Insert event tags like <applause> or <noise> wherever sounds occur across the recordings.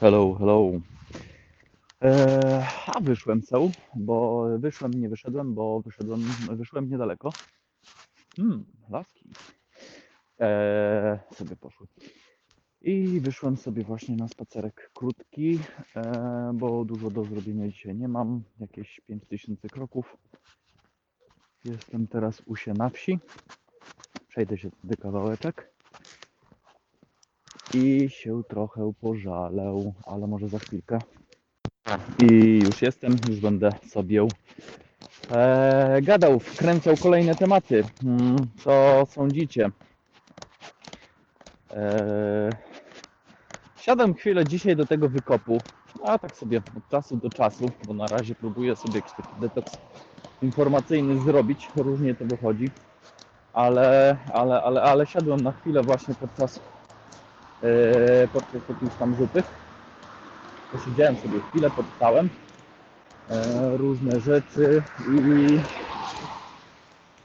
Hello, hello. Eee, a wyszłem co? Bo wyszłem, nie wyszedłem, bo wyszedłem, wyszłem niedaleko. Hmm, laski. Eee, sobie poszły. I wyszłem sobie właśnie na spacerek krótki, eee, bo dużo do zrobienia dzisiaj nie mam. Jakieś 5000 kroków. Jestem teraz u się na wsi. Przejdę się wtedy kawałeczek i się trochę pożalę, ale może za chwilkę. I już jestem, już będę sobie e, gadał, wkręcał kolejne tematy. Hmm, co sądzicie? E, siadam chwilę dzisiaj do tego wykopu, a tak sobie od czasu do czasu, bo na razie próbuję sobie jakiś taki detoks informacyjny zrobić, różnie to wychodzi, ale, ale, ale, ale siadłem na chwilę właśnie podczas podczas jakiejś tam zupy. Posiedziałem sobie chwilę, poczytałem e, różne rzeczy i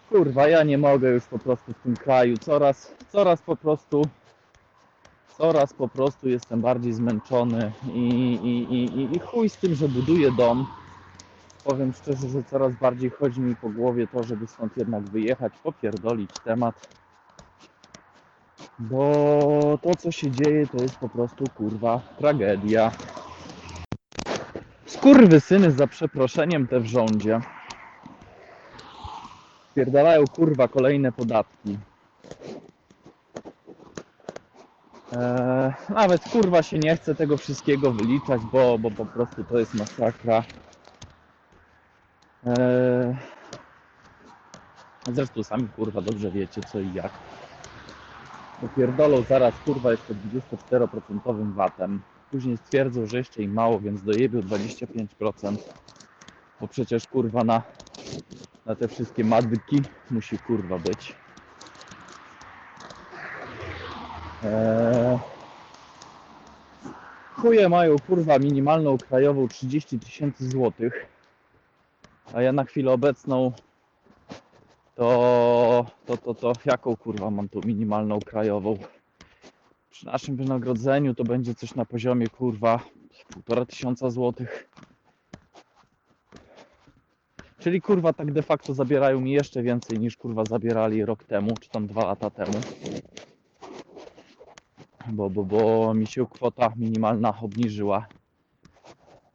kurwa, ja nie mogę już po prostu w tym kraju. Coraz, coraz po prostu coraz po prostu jestem bardziej zmęczony i, i, i, i chuj z tym, że buduję dom. Powiem szczerze, że coraz bardziej chodzi mi po głowie to, żeby stąd jednak wyjechać, popierdolić temat. Bo to, co się dzieje, to jest po prostu kurwa tragedia. Skurwysyny za przeproszeniem te w rządzie. Pierdalają kurwa kolejne podatki. Eee, nawet kurwa się nie chce tego wszystkiego wyliczać, bo, bo po prostu to jest masakra. Eee, zresztą sami kurwa dobrze wiecie co i jak. Popierdolą zaraz kurwa jeszcze 24% VAT-em. Później stwierdzą, że jeszcze im mało, więc dojebią 25%. Bo przecież kurwa na, na te wszystkie madryki musi kurwa być. Eee... Chuje mają kurwa minimalną krajową 30 tysięcy złotych. A ja na chwilę obecną to, to, to, to jaką kurwa mam tu minimalną krajową? Przy naszym wynagrodzeniu to będzie coś na poziomie kurwa półtora tysiąca złotych. Czyli kurwa tak de facto zabierają mi jeszcze więcej niż kurwa zabierali rok temu, czy tam dwa lata temu. Bo, bo, bo mi się kwota minimalna obniżyła.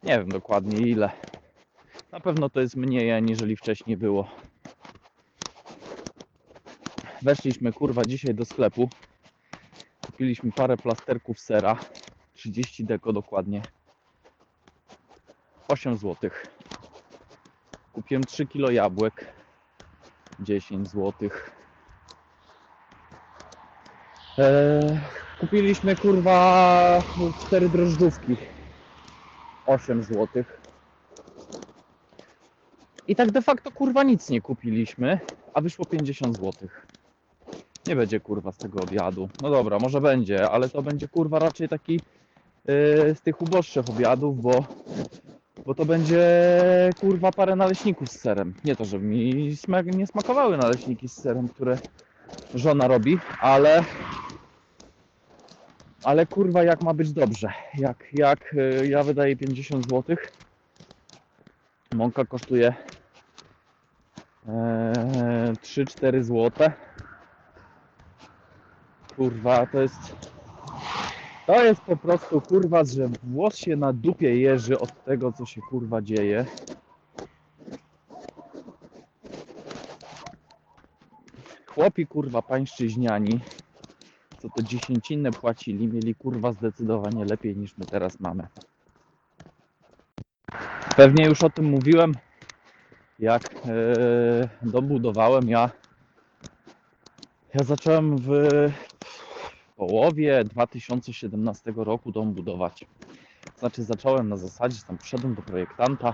Nie wiem dokładnie ile. Na pewno to jest mniej aniżeli wcześniej było. Weszliśmy kurwa dzisiaj do sklepu. Kupiliśmy parę plasterków sera. 30 deko dokładnie. 8 zł. Kupiłem 3 kilo jabłek. 10 zł. Eee, kupiliśmy kurwa 4 drożdżówki. 8 zł. I tak de facto kurwa nic nie kupiliśmy, a wyszło 50 zł. Nie będzie kurwa z tego obiadu. No dobra, może będzie, ale to będzie kurwa raczej taki yy, z tych uboższych obiadów, bo, bo to będzie kurwa parę naleśników z serem. Nie to, żeby mi smak, nie smakowały naleśniki z serem, które żona robi, ale ale kurwa jak ma być dobrze. Jak, jak yy, ja wydaję 50 zł, mąka kosztuje Eee, 3-4 złote. Kurwa, to jest. To jest po prostu kurwa, że włos się na dupie jeży od tego, co się kurwa dzieje. Chłopi kurwa pańszczyźniani, co to dziesięcinne płacili, mieli kurwa zdecydowanie lepiej niż my teraz mamy. Pewnie już o tym mówiłem, jak e, dom budowałem. Ja, ja zacząłem w połowie 2017 roku dom budować. Znaczy zacząłem na zasadzie, tam przyszedłem do projektanta,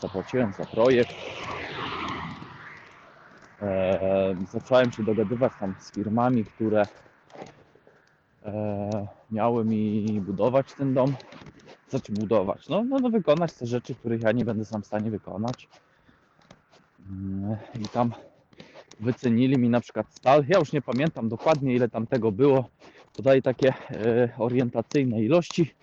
zapłaciłem za projekt. E, zacząłem się dogadywać tam z firmami, które e, miały mi budować ten dom. Znaczy budować, no, no, no wykonać te rzeczy, których ja nie będę sam w stanie wykonać. Mm, I tam wycenili mi na przykład stal. Ja już nie pamiętam dokładnie ile tam tego było. Podaję takie e, orientacyjne ilości.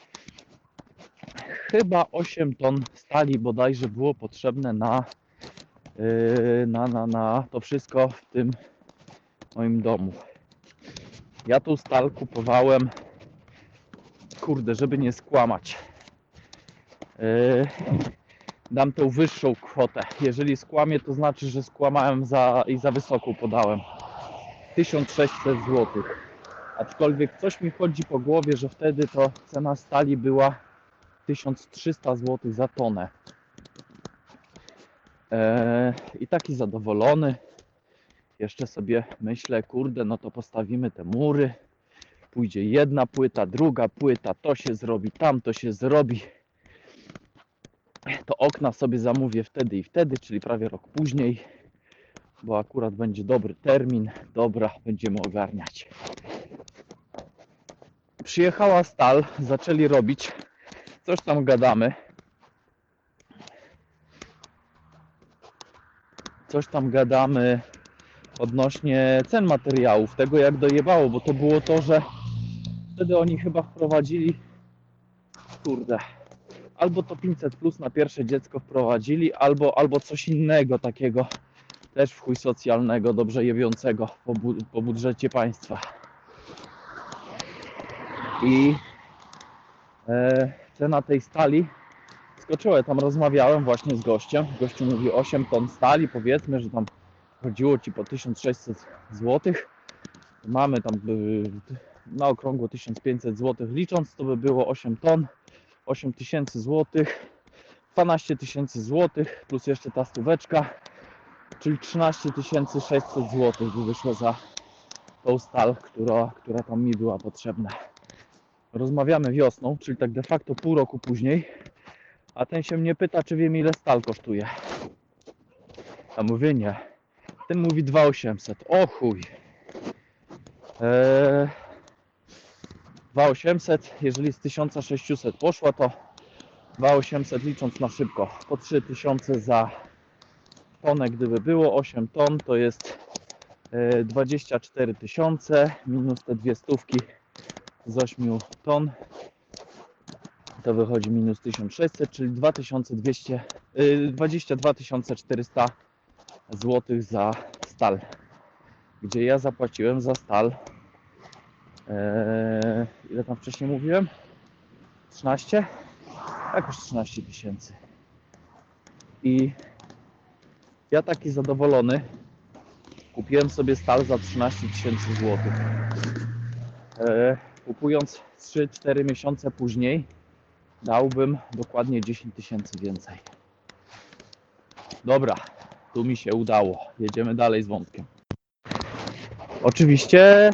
chyba 8 ton stali bodajże było potrzebne na, yy, na, na, na to wszystko w tym moim domu. Ja tą stal kupowałem, kurde, żeby nie skłamać. Yy, dam tą wyższą kwotę. Jeżeli skłamię, to znaczy, że skłamałem za, i za wysoką podałem. 1600 zł. Aczkolwiek coś mi chodzi po głowie, że wtedy to cena stali była 1300 zł za tonę. Eee, I taki zadowolony. Jeszcze sobie myślę, kurde, no to postawimy te mury. Pójdzie jedna płyta, druga płyta, to się zrobi, tam to się zrobi. To okna sobie zamówię wtedy i wtedy, czyli prawie rok później, bo akurat będzie dobry termin. Dobra, będziemy ogarniać. Przyjechała stal, zaczęli robić. Coś tam gadamy. Coś tam gadamy odnośnie cen materiałów, tego jak dojebało, bo to było to, że wtedy oni chyba wprowadzili kurde, albo to 500 plus na pierwsze dziecko wprowadzili, albo, albo coś innego takiego też w chuj socjalnego, dobrze jebiącego po, bu- po budżecie państwa. I e, cena tej stali skoczyła. Ja tam rozmawiałem właśnie z gościem. Gościu mówi 8 ton stali, powiedzmy, że tam chodziło ci po 1600 zł. Mamy tam y, na okrągło 1500 zł licząc, to by było 8 ton, 8000 zł, 12 tysięcy zł plus jeszcze ta stóweczka, czyli 13 600 zł by wyszło za tą stal, która, która tam mi była potrzebna. Rozmawiamy wiosną, czyli tak de facto pół roku później, a ten się mnie pyta, czy wiem ile stal kosztuje. A mówię nie. Ten mówi 2800. O chuj. Eee, 2800, jeżeli z 1600 poszła, to 2800 licząc na szybko. Po 3000 za tonę, gdyby było 8 ton, to jest e, 24 tysiące minus te dwie stówki z 8 ton. To wychodzi minus 1600, czyli 2200, y, 22 400 zł za stal. Gdzie ja zapłaciłem za stal. Eee, ile tam wcześniej mówiłem? 13? Jakoś 13 tysięcy. I ja taki zadowolony kupiłem sobie stal za 13 tysięcy złotych. Eee, kupując 3-4 miesiące później dałbym dokładnie 10 tysięcy więcej. Dobra, tu mi się udało. Jedziemy dalej z wątkiem. Oczywiście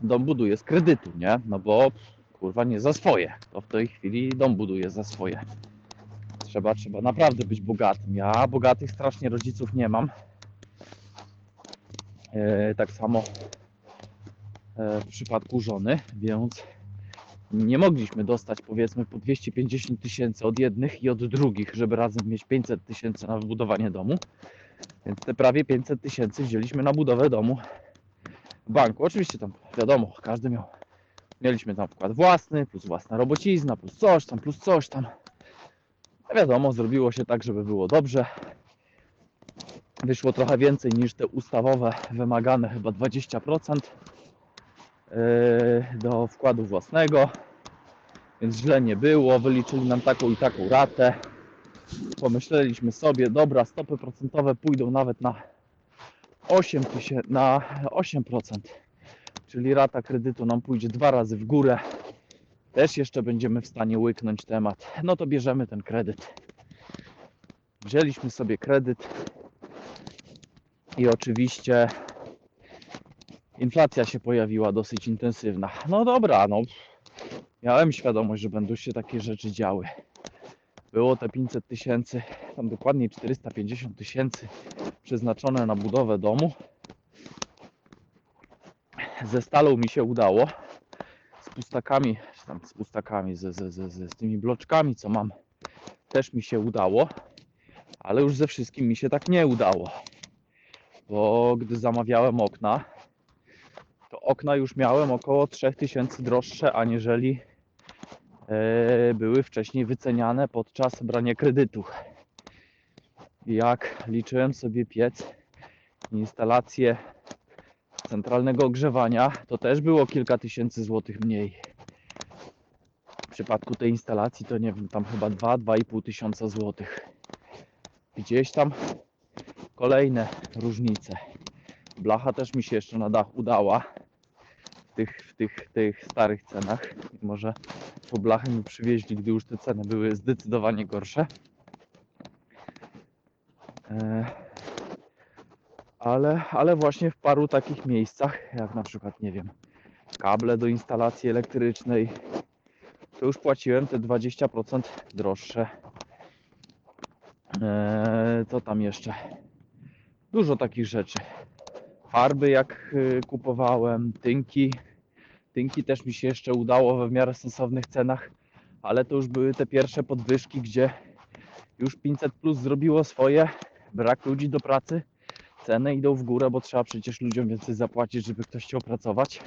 dom buduje z kredytu, nie? No bo kurwa nie za swoje. To w tej chwili dom buduje za swoje. Trzeba, trzeba naprawdę być bogatym. Ja bogatych strasznie rodziców nie mam. E, tak samo e, w przypadku żony, więc nie mogliśmy dostać powiedzmy po 250 tysięcy od jednych i od drugich, żeby razem mieć 500 tysięcy na wybudowanie domu. Więc te prawie 500 tysięcy wzięliśmy na budowę domu banku. Oczywiście tam wiadomo, każdy miał. Mieliśmy tam wkład własny, plus własna robocizna, plus coś tam, plus coś tam. A wiadomo, zrobiło się tak, żeby było dobrze. Wyszło trochę więcej niż te ustawowe wymagane, chyba 20% yy, do wkładu własnego, więc źle nie było. Wyliczyli nam taką i taką ratę. Pomyśleliśmy sobie, dobra, stopy procentowe pójdą nawet na 8, tysię- na 8%, czyli rata kredytu nam pójdzie dwa razy w górę. Też jeszcze będziemy w stanie łyknąć temat. No to bierzemy ten kredyt. Wzięliśmy sobie kredyt i oczywiście inflacja się pojawiła dosyć intensywna. No dobra, no miałem świadomość, że będą się takie rzeczy działy. Było te 500 tysięcy, tam dokładniej 450 tysięcy przeznaczone na budowę domu. Ze stalą mi się udało. Z pustakami, czy tam z pustakami, ze, ze, ze, z tymi bloczkami, co mam, też mi się udało. Ale już ze wszystkim mi się tak nie udało. Bo gdy zamawiałem okna, to okna już miałem około 3000 droższe aniżeli były wcześniej wyceniane podczas brania kredytu. Jak liczyłem sobie piec, instalację centralnego ogrzewania, to też było kilka tysięcy złotych mniej. W przypadku tej instalacji to nie wiem, tam chyba 2-2,5 tysiąca złotych. Gdzieś tam kolejne różnice. Blacha też mi się jeszcze na dach udała tych, w tych, tych starych cenach. Może po blachę mi przywieźli, gdy już te ceny były zdecydowanie gorsze. E, Ale, ale właśnie w paru takich miejscach, jak na przykład, nie wiem, kable do instalacji elektrycznej, to już płaciłem te 20% droższe. Eee, co tam jeszcze? Dużo takich rzeczy. Farby jak y, kupowałem, tynki. Tynki też mi się jeszcze udało we w miarę sensownych cenach, ale to już były te pierwsze podwyżki, gdzie już 500 plus zrobiło swoje. Brak ludzi do pracy. Ceny idą w górę, bo trzeba przecież ludziom więcej zapłacić, żeby ktoś chciał pracować.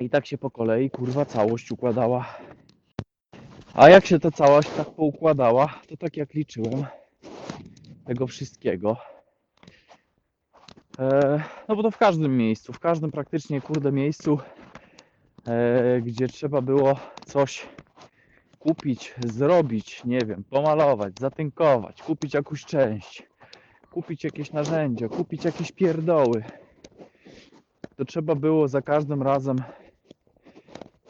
I tak się po kolei, kurwa, całość układała. A jak się ta całość tak poukładała, to tak jak liczyłem tego wszystkiego. E, no bo to w każdym miejscu, w każdym praktycznie kurde miejscu, e, gdzie trzeba było coś kupić, zrobić, nie wiem, pomalować, zatynkować, kupić jakąś część, kupić jakieś narzędzia, kupić jakieś pierdoły, to trzeba było za każdym razem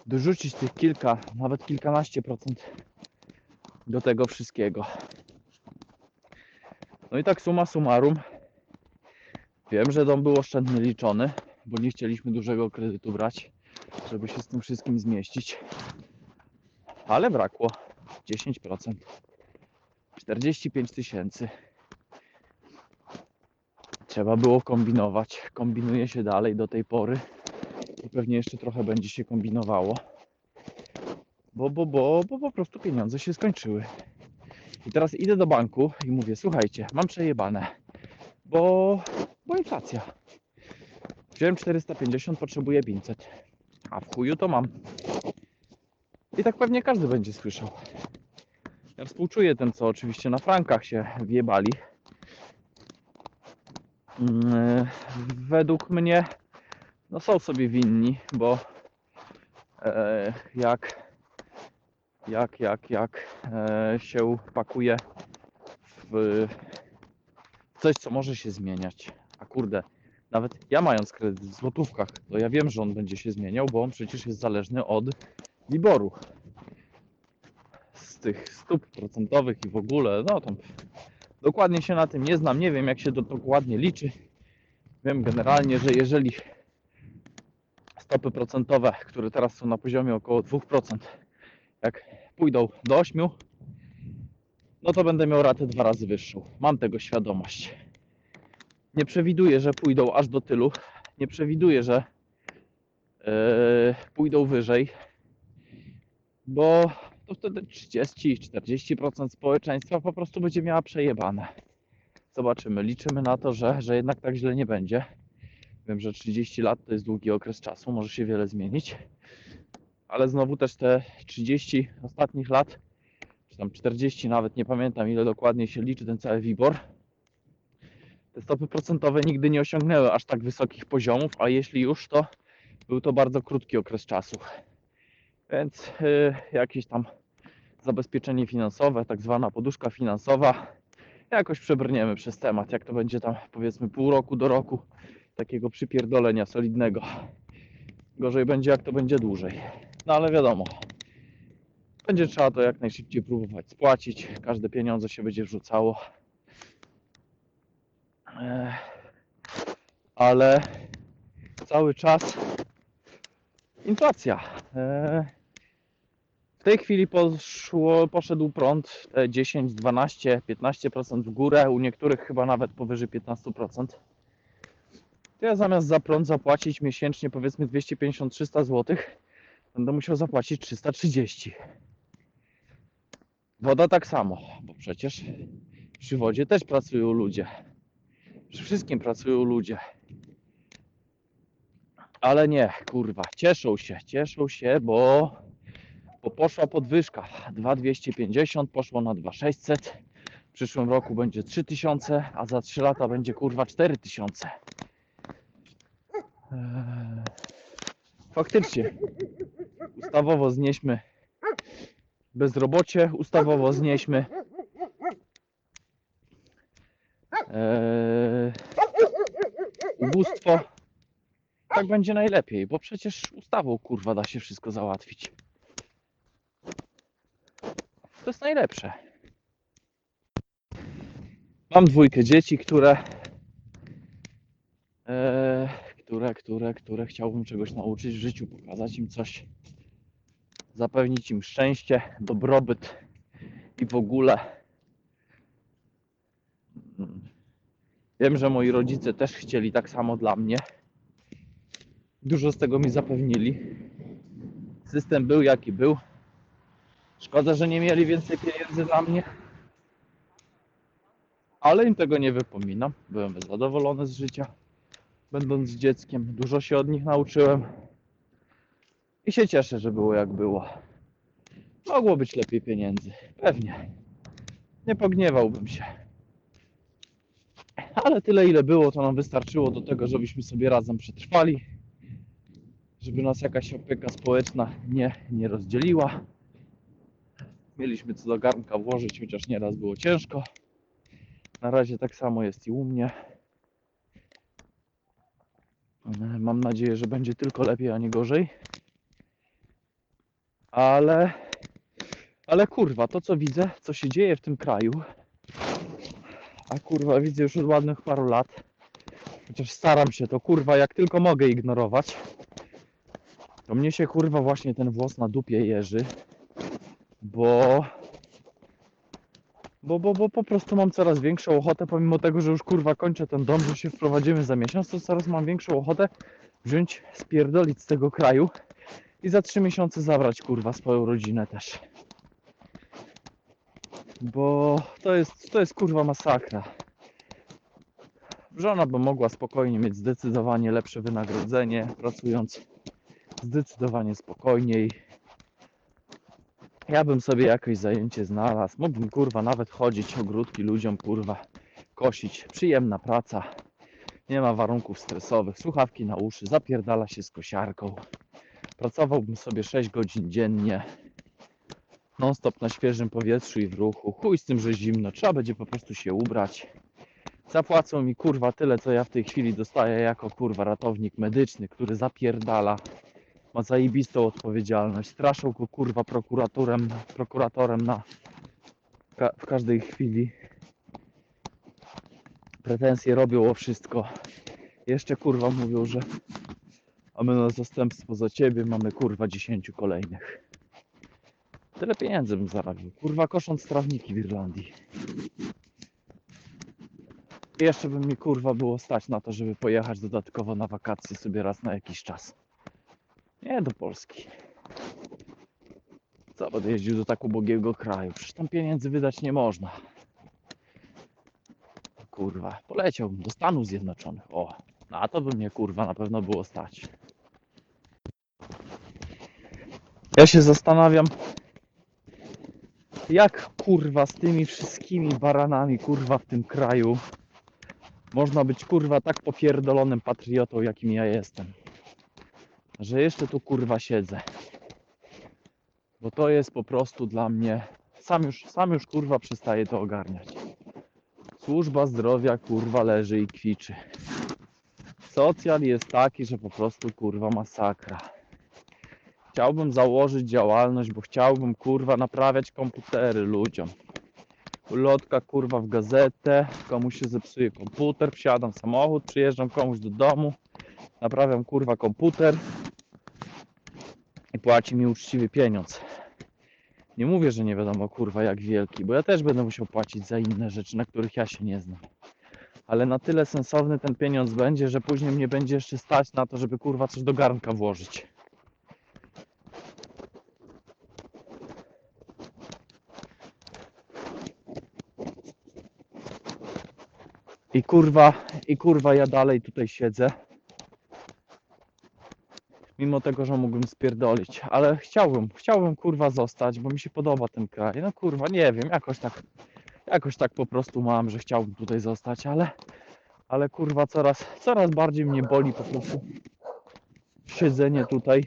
dorzucić tych kilka, nawet kilkanaście procent do tego wszystkiego. No i tak suma summarum, wiem, że dom był oszczędnie liczony, bo nie chcieliśmy dużego kredytu brać, żeby się z tym wszystkim zmieścić. Ale brakło 10%. 45 tysięcy. Trzeba było kombinować. Kombinuje się dalej do tej pory i pewnie jeszcze trochę będzie się kombinowało. Bo, bo, bo, bo po prostu pieniądze się skończyły. I teraz idę do banku i mówię, słuchajcie, mam przejebane, bo, bo inflacja. Wziąłem 450, potrzebuję 500. A w chuju to mam. I tak pewnie każdy będzie słyszał. Ja współczuję tym, co oczywiście na frankach się wjebali. Mm, Według mnie no są sobie winni, bo e, jak jak, jak, jak e, się pakuje w coś, co może się zmieniać. A kurde, nawet ja mając kredyt w złotówkach, to ja wiem, że on będzie się zmieniał, bo on przecież jest zależny od Liboru. Z tych stóp procentowych i w ogóle, no tam dokładnie się na tym nie znam, nie wiem jak się to dokładnie liczy. Wiem generalnie, że jeżeli stopy procentowe, które teraz są na poziomie około 2%, jak pójdą do 8, no to będę miał ratę dwa razy wyższą. Mam tego świadomość. Nie przewiduję, że pójdą aż do tylu. Nie przewiduję, że yy, pójdą wyżej, bo to wtedy 30-40% społeczeństwa po prostu będzie miała przejebane. Zobaczymy. Liczymy na to, że, że jednak tak źle nie będzie. Wiem, że 30 lat to jest długi okres czasu, może się wiele zmienić ale znowu też te 30 ostatnich lat, czy tam 40 nawet, nie pamiętam ile dokładnie się liczy ten cały WIBOR, te stopy procentowe nigdy nie osiągnęły aż tak wysokich poziomów, a jeśli już, to był to bardzo krótki okres czasu. Więc yy, jakieś tam zabezpieczenie finansowe, tak zwana poduszka finansowa, jakoś przebrniemy przez temat, jak to będzie tam powiedzmy pół roku do roku takiego przypierdolenia solidnego. Gorzej będzie, jak to będzie dłużej. No ale wiadomo, będzie trzeba to jak najszybciej próbować spłacić. Każde pieniądze się będzie wrzucało. Ale cały czas inflacja. W tej chwili poszło, poszedł prąd te 10, 12, 15% w górę, u niektórych chyba nawet powyżej 15%. To ja zamiast za prąd zapłacić miesięcznie powiedzmy 250-300 zł, będę musiał zapłacić 330. Woda tak samo, bo przecież przy wodzie też pracują ludzie. Przy wszystkim pracują ludzie. Ale nie, kurwa, cieszą się, cieszą się, bo bo poszła podwyżka. 2250 poszło na 2600. W przyszłym roku będzie 3000, a za 3 lata będzie kurwa 4000. Eee, Faktycznie. Ustawowo znieśmy bezrobocie, ustawowo znieśmy eee, ubóstwo. Tak będzie najlepiej, bo przecież ustawą kurwa da się wszystko załatwić. To jest najlepsze. Mam dwójkę dzieci, które, e, które, które, które chciałbym czegoś nauczyć w życiu, pokazać im coś, zapewnić im szczęście, dobrobyt i w ogóle. Wiem, że moi rodzice też chcieli tak samo dla mnie. Dużo z tego mi zapewnili. System był jaki był. Szkoda, że nie mieli więcej pieniędzy dla mnie. Ale im tego nie wypominam. Byłem zadowolony z życia, będąc dzieckiem. Dużo się od nich nauczyłem. I się cieszę, że było jak było. Mogło być lepiej pieniędzy. Pewnie. Nie pogniewałbym się. Ale tyle, ile było, to nam wystarczyło do tego, żebyśmy sobie razem przetrwali. Żeby nas jakaś opieka społeczna nie, nie rozdzieliła. Mieliśmy co do garnka włożyć, chociaż nieraz było ciężko. Na razie tak samo jest i u mnie. Mam nadzieję, że będzie tylko lepiej, a nie gorzej. Ale, ale kurwa, to co widzę, co się dzieje w tym kraju, a kurwa widzę już od ładnych paru lat, chociaż staram się to kurwa jak tylko mogę ignorować, to mnie się kurwa właśnie ten włos na dupie jeży, bo bo, bo, bo po prostu mam coraz większą ochotę, pomimo tego, że już kurwa kończę ten dom, że się wprowadzimy za miesiąc, to coraz mam większą ochotę wziąć, spierdolić z tego kraju i za trzy miesiące zabrać kurwa swoją rodzinę też. Bo to jest, to jest kurwa masakra. Żona by mogła spokojnie mieć zdecydowanie lepsze wynagrodzenie, pracując zdecydowanie spokojniej. Ja bym sobie jakieś zajęcie znalazł. Mógłbym kurwa nawet chodzić ogródki ludziom kurwa kosić. Przyjemna praca. Nie ma warunków stresowych. Słuchawki na uszy, zapierdala się z kosiarką. Pracowałbym sobie 6 godzin dziennie. Non stop na świeżym powietrzu i w ruchu. Chuj z tym, że zimno. Trzeba będzie po prostu się ubrać. Zapłacą mi kurwa tyle, co ja w tej chwili dostaję jako kurwa ratownik medyczny, który zapierdala ma zajebistą odpowiedzialność. Straszą go kurwa prokuratorem, prokuratorem na ka w każdej chwili. Pretensje robią o wszystko. Jeszcze kurwa mówią, że a my na zastępstwo za ciebie mamy kurwa 10 kolejnych. Tyle pieniędzy bym zarabiał. Kurwa kosząc trawniki w Irlandii. I jeszcze by mi kurwa było stać na to, żeby pojechać dodatkowo na wakacje sobie raz na jakiś czas. Nie do Polski. Co będę jeździł do tak ubogiego kraju? Przecież tam pieniędzy wydać nie można. Kurwa, poleciałbym do Stanów Zjednoczonych. O, na to by mnie kurwa na pewno było stać. Ja się zastanawiam, jak kurwa z tymi wszystkimi baranami kurwa w tym kraju można być kurwa tak popierdolonym patriotą, jakim ja jestem że jeszcze tu kurwa siedzę. Bo to jest po prostu dla mnie. Sam już, sam już kurwa przestaję to ogarniać. Służba zdrowia kurwa leży i kwiczy. Socjal jest taki, że po prostu kurwa masakra. Chciałbym założyć działalność, bo chciałbym kurwa naprawiać komputery ludziom. Ulotka kurwa w gazetę, komuś się zepsuje komputer, wsiadam w samochód, przyjeżdżam komuś do domu, naprawiam kurwa komputer i płaci mi uczciwy pieniądz. Nie mówię, że nie wiadomo kurwa jak wielki, bo ja też będę musiał płacić za inne rzeczy, na których ja się nie znam. Ale na tyle sensowny ten pieniądz będzie, że później mnie będzie jeszcze stać na to, żeby kurwa coś do garnka włożyć. I kurwa, i kurwa ja dalej tutaj siedzę. Mimo tego, że mógłbym spierdolić, ale chciałbym, chciałbym kurwa zostać, bo mi się podoba ten kraj. No kurwa, nie wiem, jakoś tak, jakoś tak po prostu mam, że chciałbym tutaj zostać, ale, ale kurwa coraz, coraz bardziej mnie boli po prostu siedzenie tutaj.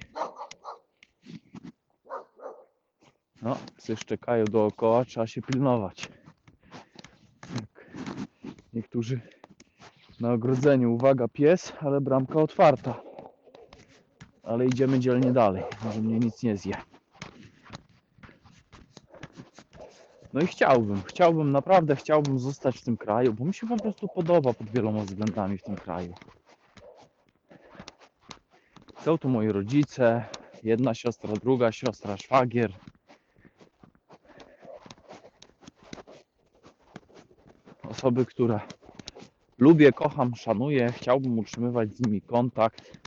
No, psy szczekają dookoła, trzeba się pilnować. Niektórzy na ogrodzeniu, uwaga, pies, ale bramka otwarta. Ale idziemy dzielnie dalej, może mnie nic nie zje. No i chciałbym, chciałbym, naprawdę chciałbym zostać w tym kraju, bo mi się po prostu podoba pod wieloma względami w tym kraju. Są tu moi rodzice, jedna siostra, druga siostra, szwagier. Osoby, które lubię, kocham, szanuję, chciałbym utrzymywać z nimi kontakt,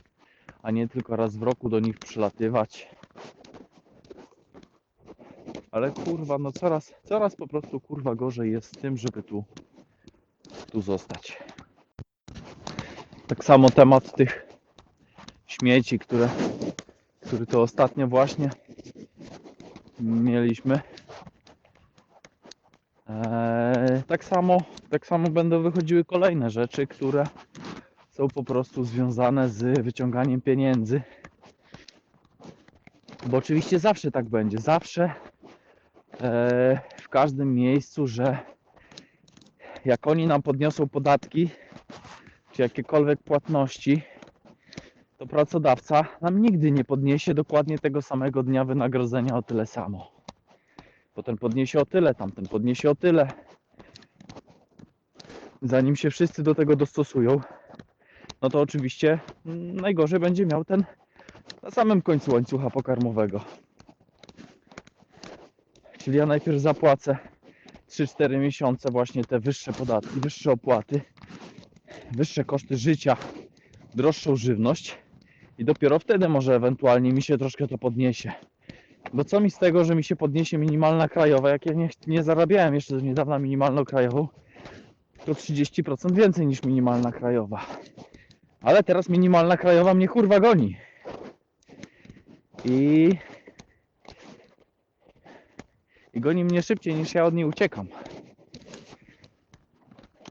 a nie tylko raz w roku do nich przylatywać. Ale kurwa, no coraz, coraz po prostu kurwa gorzej jest z tym, żeby tu, tu zostać. Tak samo temat tych śmieci, które, który to ostatnio właśnie mieliśmy. Eee, tak samo, tak samo będą wychodziły kolejne rzeczy, które są po prostu związane z wyciąganiem pieniędzy. Bo oczywiście zawsze tak będzie, zawsze e, w każdym miejscu, że jak oni nam podniosą podatki, czy jakiekolwiek płatności, to pracodawca nam nigdy nie podniesie dokładnie tego samego dnia wynagrodzenia o tyle samo. Potem podniesie o tyle, tamten podniesie o tyle. Zanim się wszyscy do tego dostosują, no to oczywiście najgorzej będzie miał ten na samym końcu łańcucha pokarmowego. Czyli ja najpierw zapłacę 3-4 miesiące właśnie te wyższe podatki, wyższe opłaty, wyższe koszty życia, droższą żywność i dopiero wtedy może ewentualnie mi się troszkę to podniesie. Bo co mi z tego, że mi się podniesie minimalna krajowa, jak ja nie, nie zarabiałem jeszcze do niedawna minimalną krajową, to 30% więcej niż minimalna krajowa. Ale teraz minimalna krajowa mnie kurwa goni. I... I goni mnie szybciej niż ja od niej uciekam.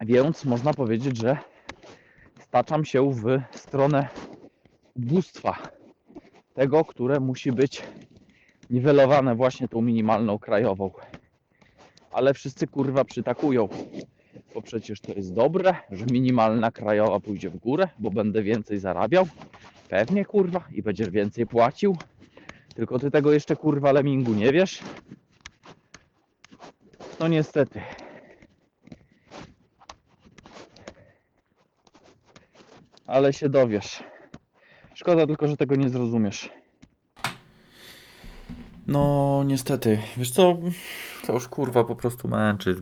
Więc można powiedzieć, że staczam się w stronę ubóstwa. Tego, które musi być niwelowane właśnie tą minimalną krajową. Ale wszyscy kurwa przytakują. Bo przecież to jest dobre, że minimalna krajowa pójdzie w górę, bo będę więcej zarabiał. Pewnie kurwa i będziesz więcej płacił. Tylko ty tego jeszcze kurwa lemingu nie wiesz. No niestety. Ale się dowiesz. Szkoda tylko, że tego nie zrozumiesz. No, niestety. Wiesz co, to już kurwa po prostu męczy.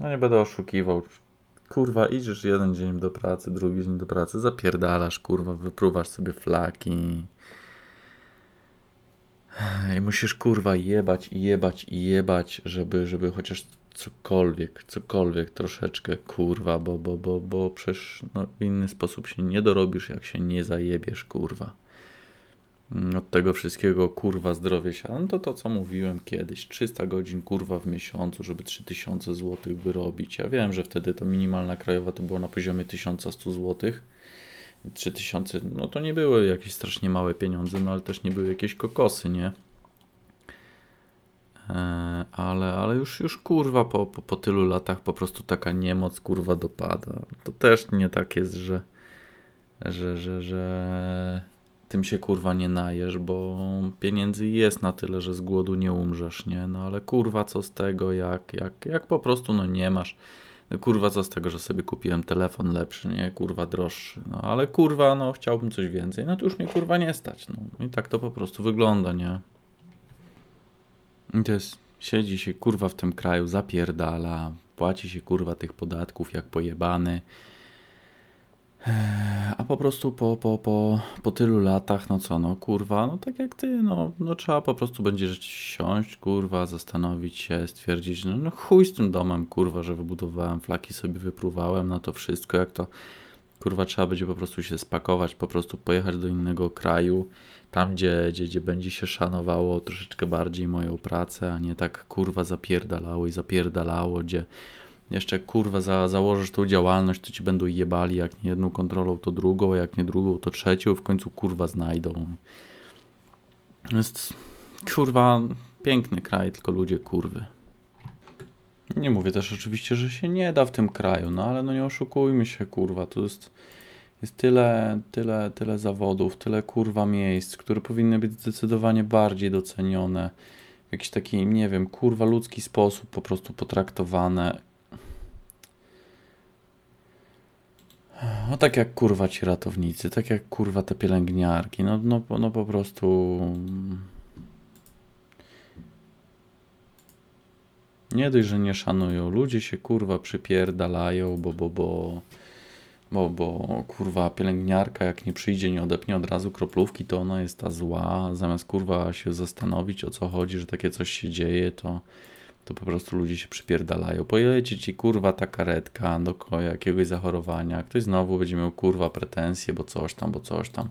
No nie będę oszukiwał. Kurwa, idziesz jeden dzień do pracy, drugi dzień do pracy, zapierdalasz, kurwa, wypruwasz sobie flaki. I musisz kurwa jebać i jebać i jebać, żeby, żeby chociaż cokolwiek, cokolwiek troszeczkę kurwa, bo, bo, bo, bo przecież no, w inny sposób się nie dorobisz, jak się nie zajebiesz, kurwa. Mm, Od tego wszystkiego kurwa zdrowie się. No to to co mówiłem kiedyś. 300 godzin kurwa w miesiącu, żeby 3000 zł wyrobić. Ja wiem, że wtedy to minimalna krajowa to było na poziomie 1100 zł. 3000, no to nie były jakieś strasznie małe pieniądze, no ale też nie były jakieś kokosy, nie? E, ale, ale już, już kurwa po, po, po tylu latach po prostu taka niemoc kurwa dopada. To też nie tak jest, że, że, że, że tym się kurwa nie najesz, bo pieniędzy jest na tyle, że z głodu nie umrzesz, nie? No ale kurwa co z tego, jak, jak, jak po prostu no nie masz. No kurwa co z tego, że sobie kupiłem telefon lepszy, nie? Kurwa droższy. No ale kurwa no chciałbym coś więcej, no to już mnie kurwa nie stać. No i tak to po prostu wygląda, nie? I to jest, siedzi się kurwa w tym kraju, zapierdala, płaci się kurwa tych podatków jak pojebany. A po prostu po, po, po, po tylu latach, no co, no kurwa, no tak jak ty, no, no trzeba po prostu będzie siąść, kurwa, zastanowić się, stwierdzić, no, no chuj z tym domem, kurwa, że wybudowałem, flaki sobie wypruwałem na to wszystko, jak to Kurwa, trzeba będzie po prostu się spakować, po prostu pojechać do innego kraju, tam gdzie, gdzie, gdzie będzie się szanowało troszeczkę bardziej moją pracę, a nie tak kurwa zapierdalało i zapierdalało, gdzie jeszcze kurwa za, założysz tą działalność, to ci będą jebali, jak nie jedną kontrolą, to drugą, a jak nie drugą, to trzecią, w końcu kurwa znajdą. Jest kurwa piękny kraj, tylko ludzie kurwy. Nie mówię też oczywiście, że się nie da w tym kraju, no ale no nie oszukujmy się, kurwa, to jest, jest tyle, tyle, tyle zawodów, tyle kurwa miejsc, które powinny być zdecydowanie bardziej docenione. W jakiś taki, nie wiem, kurwa ludzki sposób po prostu potraktowane. No tak jak kurwa ci ratownicy, tak jak kurwa te pielęgniarki, no, no, no po prostu... Nie dość, że nie szanują. Ludzie się kurwa przypierdalają, bo, bo, bo, bo, bo kurwa pielęgniarka jak nie przyjdzie, nie odepnie od razu kroplówki, to ona jest ta zła. Zamiast kurwa się zastanowić o co chodzi, że takie coś się dzieje, to, to po prostu ludzie się przypierdalają. Pojedzie ci kurwa ta karetka do jakiegoś zachorowania, ktoś znowu będzie miał kurwa pretensje, bo coś tam, bo coś tam.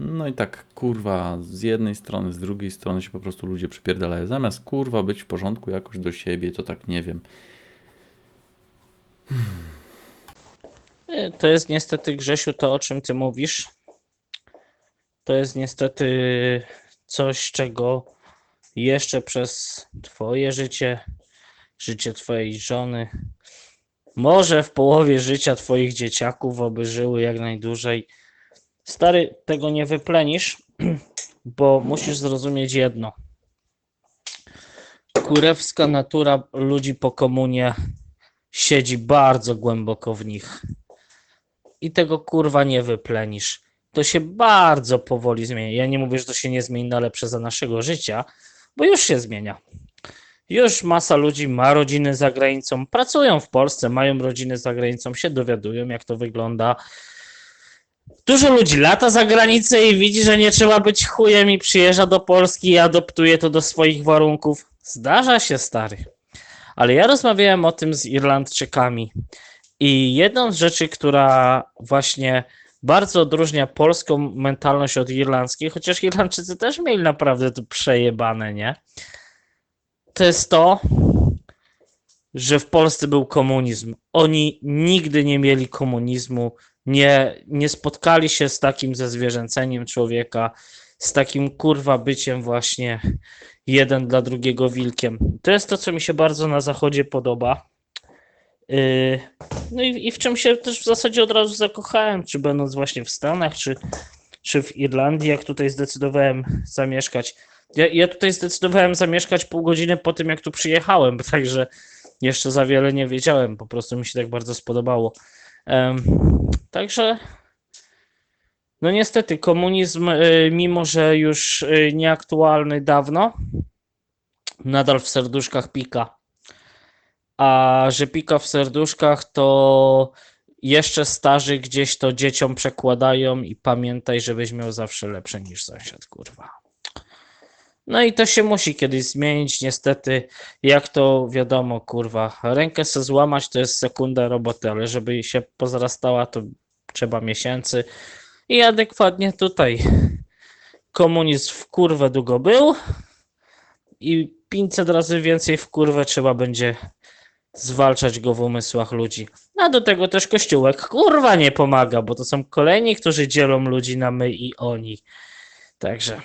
No i tak kurwa z jednej strony, z drugiej strony się po prostu ludzie przypierdalają. Zamiast kurwa być w porządku jakoś do siebie, to tak nie wiem. Y, To jest niestety, Grzesiu, to o czym ty mówisz. To jest niestety coś, czego jeszcze przez twoje życie, życie twojej żony, może w połowie życia twoich dzieciaków, oby żyły jak najdłużej. Stary, tego nie wyplenisz, <clears throat> bo musisz zrozumieć jedno. Kurewska natura ludzi po komunie siedzi bardzo głęboko w nich i tego kurwa nie wyplenisz. To się bardzo powoli zmienia. Ja nie mówię, że to się nie zmieni na lepsze za naszego życia, bo już się zmienia. Już masa ludzi ma rodziny za granicą, pracują w Polsce, mają rodziny za granicą, się dowiadują, jak to wygląda. Dużo ludzi lata za granicę i widzi, że nie trzeba być chujem i przyjeżdża do Polski i adoptuje to do swoich warunków. Zdarza się, stary. Ale ja rozmawiałem o tym z Irlandczykami. I jedną z rzeczy, która właśnie bardzo odróżnia polską mentalność od irlandzkiej, chociaż Irlandczycy też mieli naprawdę to przejebane, nie? To jest to, że w Polsce był komunizm. Oni nigdy nie mieli komunizmu, nie, nie spotkali się z takim zezwierzęceniem człowieka, z takim kurwa byciem właśnie jeden dla drugiego wilkiem. To jest to, co mi się bardzo na zachodzie podoba. Yy, No i, i w czym się też w zasadzie od razu zakochałem, czy będąc właśnie w Stanach, czy, czy w Irlandii, jak tutaj zdecydowałem zamieszkać. Ja, ja tutaj zdecydowałem zamieszkać pół godziny po tym, jak tu przyjechałem, <laughs> także jeszcze za wiele nie wiedziałem, po prostu mi się tak bardzo spodobało. Em, także no niestety komunizm, y, mimo że już y, nieaktualny dawno, nadal w serduszkach pika a że pika w serduszkach, to jeszcze starzy gdzieś to dzieciom przekładają i pamiętaj, żebyś miał zawsze lepsze niż sąsiad, kurwa. No i to się musi kiedyś zmienić, niestety, jak to wiadomo, kurwa, rękę se złamać to jest sekunda roboty, ale żeby się pozrastała, to trzeba miesięcy i adekwatnie tutaj komunizm w kurwę długo był i 500 razy więcej w kurwę trzeba będzie zwalczać go w umysłach ludzi. A do tego też Kościółek kurwa nie pomaga, bo to są kolejni, którzy dzielą ludzi na my i oni. Także